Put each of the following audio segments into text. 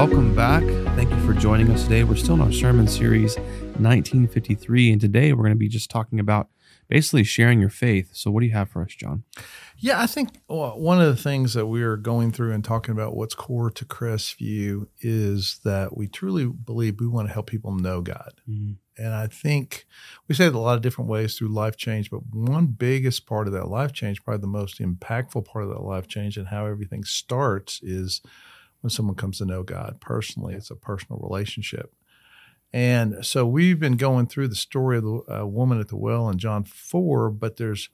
welcome back. Thank you for joining us today. We're still in our sermon series 1953, and today we're going to be just talking about basically sharing your faith. So, what do you have for us, John? Yeah, I think one of the things that we're going through and talking about what's core to Crestview is that we truly believe we want to help people know God. Mm-hmm. And I think we say it a lot of different ways through life change, but one biggest part of that life change, probably the most impactful part of that life change and how everything starts is when someone comes to know God personally. It's a personal relationship. And so we've been going through the story of the uh, woman at the well in John 4, but there's,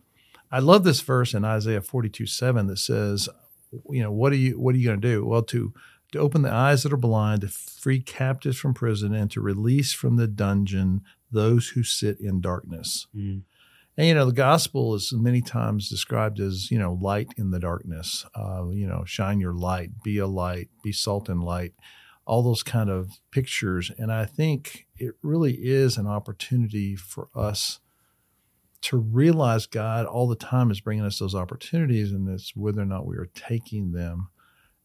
I love this verse in Isaiah 42 7 that says, you know, what are you, what are you going to do? Well, to, to open the eyes that are blind, to free captives from prison, and to release from the dungeon those who sit in darkness. Mm. And you know, the gospel is many times described as you know light in the darkness. Uh, you know, shine your light, be a light, be salt and light. All those kind of pictures, and I think it really is an opportunity for us to realize God all the time is bringing us those opportunities, and it's whether or not we are taking them.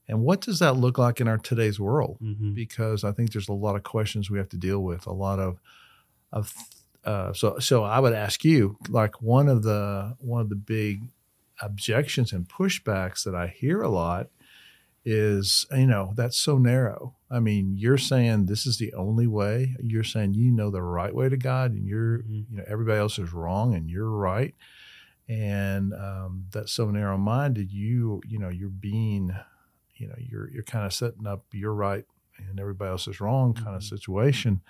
And what does that look like in our today's world? Mm-hmm. Because I think there's a lot of questions we have to deal with, a lot of of uh, so so I would ask you like one of the one of the big objections and pushbacks that I hear a lot is you know that's so narrow. I mean, you're saying this is the only way. You're saying you know the right way to God, and you're Mhm. you know everybody else is wrong, and you're right. And um, that's so narrow minded. You you know you're being you know you're you're kind of setting up you're right and everybody else is wrong kind of Mhm. situation.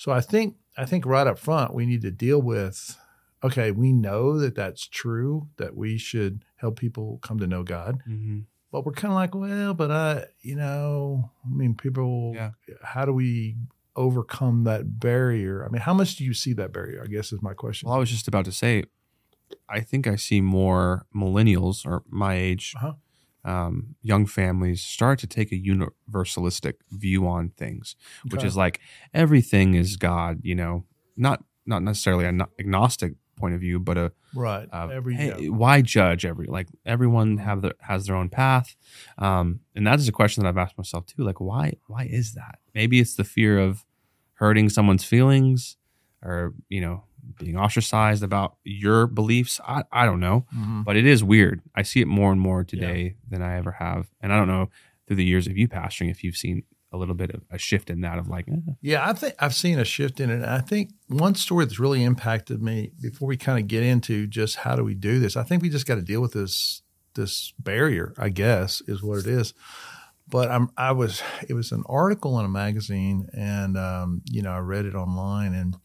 So I think I think right up front we need to deal with okay, we know that that's true that we should help people come to know God. Mm-hmm. But we're kind of like, well, but I, you know, I mean, people, Yeah. how do we overcome that barrier? I mean, how much do you see that barrier? I guess is my question. Well, I was just about to say, I think I see more millennials or my age, Uh-huh. Um, young families start to take a universalistic view on things, which Okay. is like everything is God. You know, not not necessarily an agnostic point of view, but a right. uh, Every hey, yeah. why judge every like everyone have their has their own path um and that is a question that i've asked myself too like why why is that maybe it's the fear of hurting someone's feelings or you know being ostracized about your beliefs i, I don't know Mhm. but it is weird i see it more and more today than i ever have and i don't know through the years of you pastoring if you've seen a little bit of a shift in that of like eh, Yeah, I think I've seen a shift in it. I think one story that's really impacted me before we kind of get into just how do we do this, I think we just got to deal with this this barrier, I guess, is what it is. But I'm I was it was an article in a magazine and um, you know, I read it online and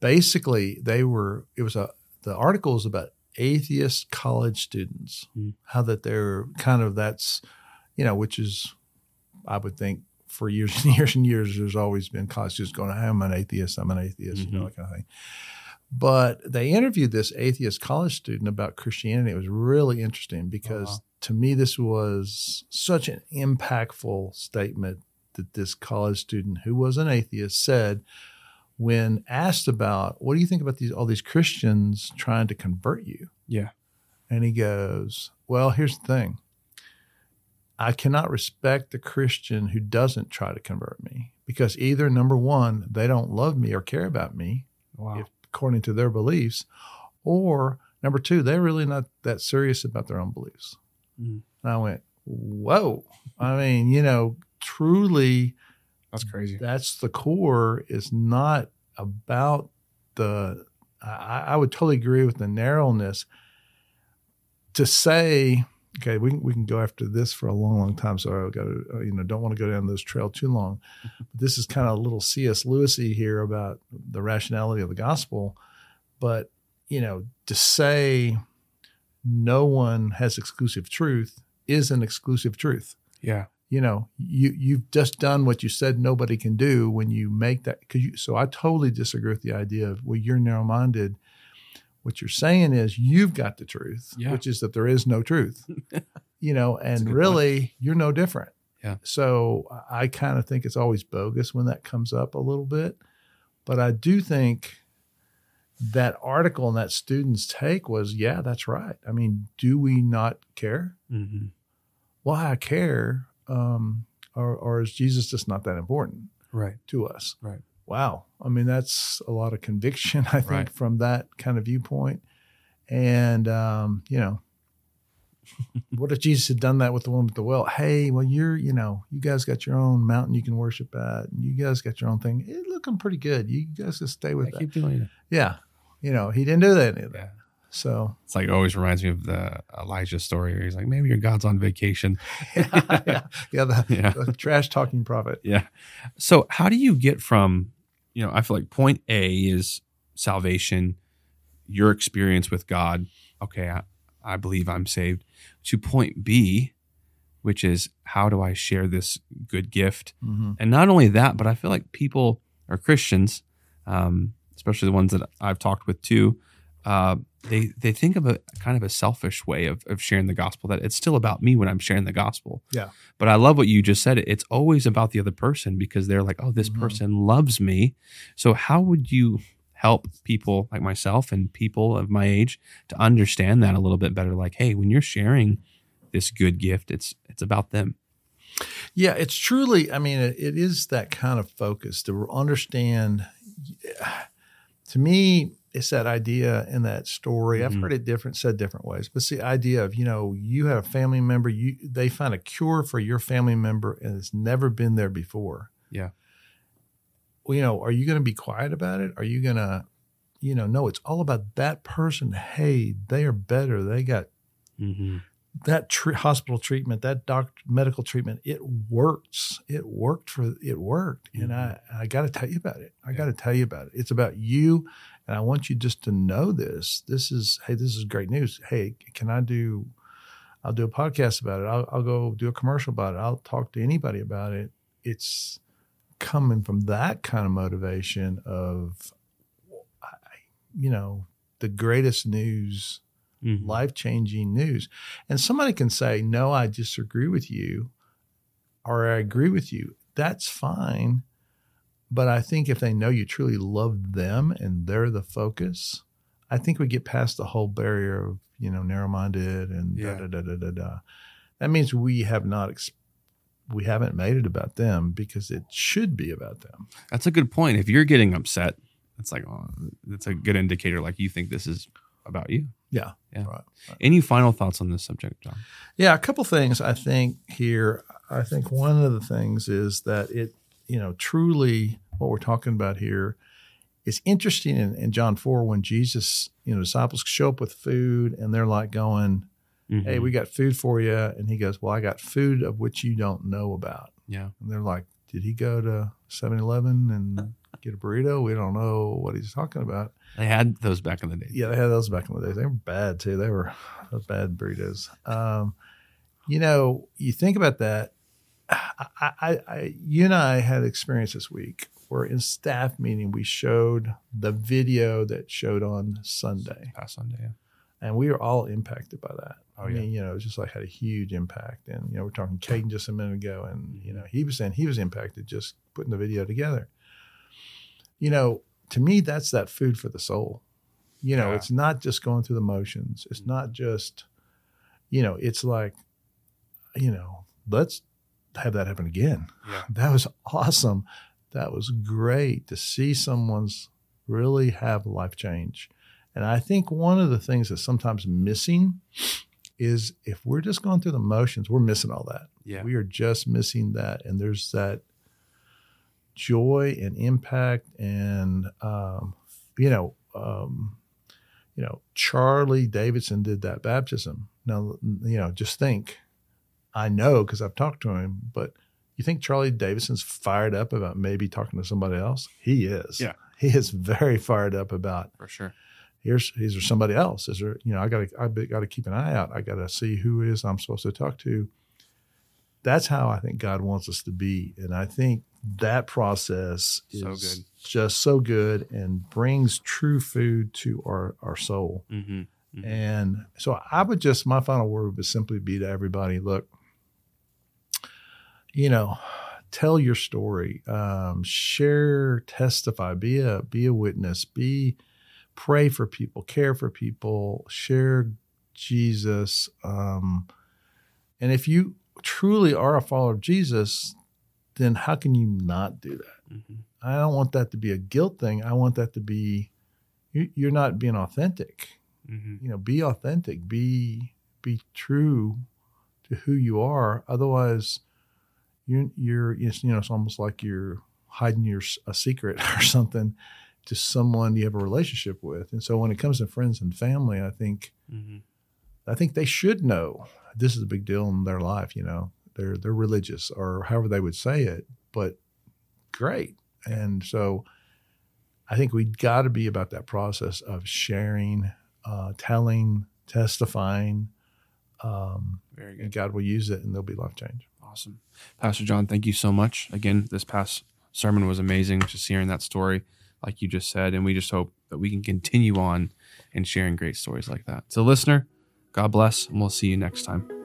basically they were it was a the article was about atheist college students, Hmm. how that they're kind of that's you know, which is I would think for years and years and years, there's always been college students going, I'm an atheist, I'm an atheist, you know, Mhm. that kind of thing. But they interviewed this atheist college student about Christianity. It was really interesting because wow. to me, this was such an impactful statement that this college student who was an atheist said when asked about, what do you think about these, all these Christians trying to convert you? yeah And he goes, Well, here's the thing. I cannot respect the Christian who doesn't try to convert me because either number one, they don't love me or care about me wow if, according to their beliefs, or number two, they're really not that serious about their own beliefs. Mhm. And I went, Whoa. I mean, you know, truly that's crazy. That's the core is not about the I, I would totally agree with the narrowness. To say okay we can, we can go after this for a long long time. So i got to uh, you know don't want to go down this trail too long. But this is kind of a little cs lewisy here about the rationality of the gospel. But you know to say no one has exclusive truth is an exclusive truth. Yeah you know you you've just done what you said nobody can do when you make that because you so i totally disagree with the idea of well you're narrow-minded what you're saying is you've got the truth Yeah. which is that there is no truth you know and really you're no different Yeah. so i kind of think it's always bogus when that comes up a little bit but i do think that article and that student's take was yeah that's right i mean do we not care mm-hmm. why I care. Um, or, or is Jesus just not that important Right. to us? Right. Wow. I mean, that's a lot of conviction, I think, Right. from that kind of viewpoint. And, um, you know, what if Jesus had done that with the woman at the well? Hey, well, you're, you know, you guys got your own mountain you can worship at, and you guys got your own thing. It's looking pretty good. You guys just stay with Yeah, that. keep doing it. Yeah. You know, he didn't do that. That. Yeah. So, It's like always reminds me of the Elijah story where he's like, maybe your God's on vacation. yeah, yeah, yeah, the, Yeah. the trash talking prophet. Yeah. So how do you get from, you know, I feel like point A is salvation, your experience with God. Okay, I, I believe I'm saved. To point B, which is how do I share this good gift? Mm-hmm. And not only that, but I feel like people or Christians, um, especially the ones that I've talked with too, uh, they they think of a kind of a selfish way of, of sharing the gospel that it's still about me when I'm sharing the gospel. Yeah. But I love what you just said. It's always about the other person because they're like, oh, this Mhm. person loves me. So how would you help people like myself and people of my age to understand that a little bit better? Like, hey, when you're sharing this good gift, it's it's about them. Yeah, it's truly, I mean, it, it is that kind of focus to understand. To me, it's that idea in that story. I've Mhm. heard it different, said different ways, but it's the idea of, you know, you have a family member, you they find a cure for your family member and it's never been there before. Yeah. Well, you know, are you going to be quiet about it? Are you going to, you know, no, it's all about that person. Hey, they are better. They got Mm-hmm. that tr- hospital treatment, that doc- medical treatment, it works. It worked for it worked, and I I got to tell you about it. I Yeah. got to tell you about it. It's about you, and I want you just to know this. This is hey, this is great news. Hey, can I do? I'll do a podcast about it. I'll, I'll go do a commercial about it. I'll talk to anybody about it. It's coming from that kind of motivation of, you know, the greatest news Mm-hmm. life changing news. And somebody can say, No, I disagree with you, or I agree with you. That's fine. But I think if they know you truly love them and they're the focus, I think we get past the whole barrier of, you know, narrow minded and Yeah. da da da da da da. That means we have not, ex- we haven't made it about them because it should be about them. That's a good point. If you're getting upset, it's like oh, it's a good indicator. Like you think this is about you. Yeah. Yeah. Right. Any final thoughts on this subject, John? Yeah, a couple things I think here. I think one of the things is that it, you know, truly what we're talking about here is interesting in, in John 4 when Jesus, you know, disciples show up with food and they're like going, Mm-hmm. Hey, we got food for you. And he goes, Well, I got food of which you don't know about. yeah, And they're like, Did he go to 7 Eleven and get a burrito? We don't know what he's talking about. they had those back in the day. Yeah, they had those back in the day. They were bad too. They were bad burritos. Um, you know, you think about that. I, I, I, you and I had experience this week where in staff meeting we showed the video that showed on Sunday, Past Sunday. Yeah. and we were all impacted by that. Oh, I yeah. mean, you know, it just like had a huge impact. And you know, we're talking Caden just a minute ago, and you know, he was saying he was impacted just putting the video together. You know, to me, that's that food for the soul. You know, Yeah. it's not just going through the motions. It's mm. not just, you know, it's like, you know, let's have that happen again. Yeah. That was awesome. That was great to see someone's really have life change. And I think one of the things that's sometimes missing is if we're just going through the motions, we're missing all that. Yeah. We are just missing that. And there's that joy and impact and um, you know, um, you know, Charlie Davidson did that baptism. Now, you know, just think, I know because I've talked to him, but you think Charlie Davidson's fired up about maybe talking to somebody else? He is. Yeah. He is very fired up about for sure. here's is there somebody else? Is there you know I got to I got to keep an eye out. I got to see who is I'm supposed to talk to. That's how I think God wants us to be, and I think that process is So good. just so good and brings true food to our our soul. Mm-hmm. Mhm. And so I would just my final word would simply be to everybody: look, you know, tell your story, um, share, testify, be a be a witness, be pray for people, care for people, share Jesus. Um, and if you truly are a follower of Jesus, then how can you not do that? Mm-hmm. I don't want that to be a guilt thing. I want that to be you, you're not being authentic. Mm-hmm. You know, be authentic. Be be true to who you are. Otherwise, you're you're you know it's almost like you're hiding your a secret or something to someone you have a relationship with. And so when it comes to friends and family, I think Mm-hmm. I think they should know this is a big deal in their life. You know, they're they're religious or however they would say it, but great. And so I think we got to be about that process of sharing, uh, telling, testifying. Um, Very and good. God will use it, and there'll be life change. Awesome. Pastor John, thank you so much. Again, this past sermon was amazing, just hearing that story, like you just said. And we just hope that we can continue on and sharing great stories like that. So, listener, God bless, and we'll see you next time.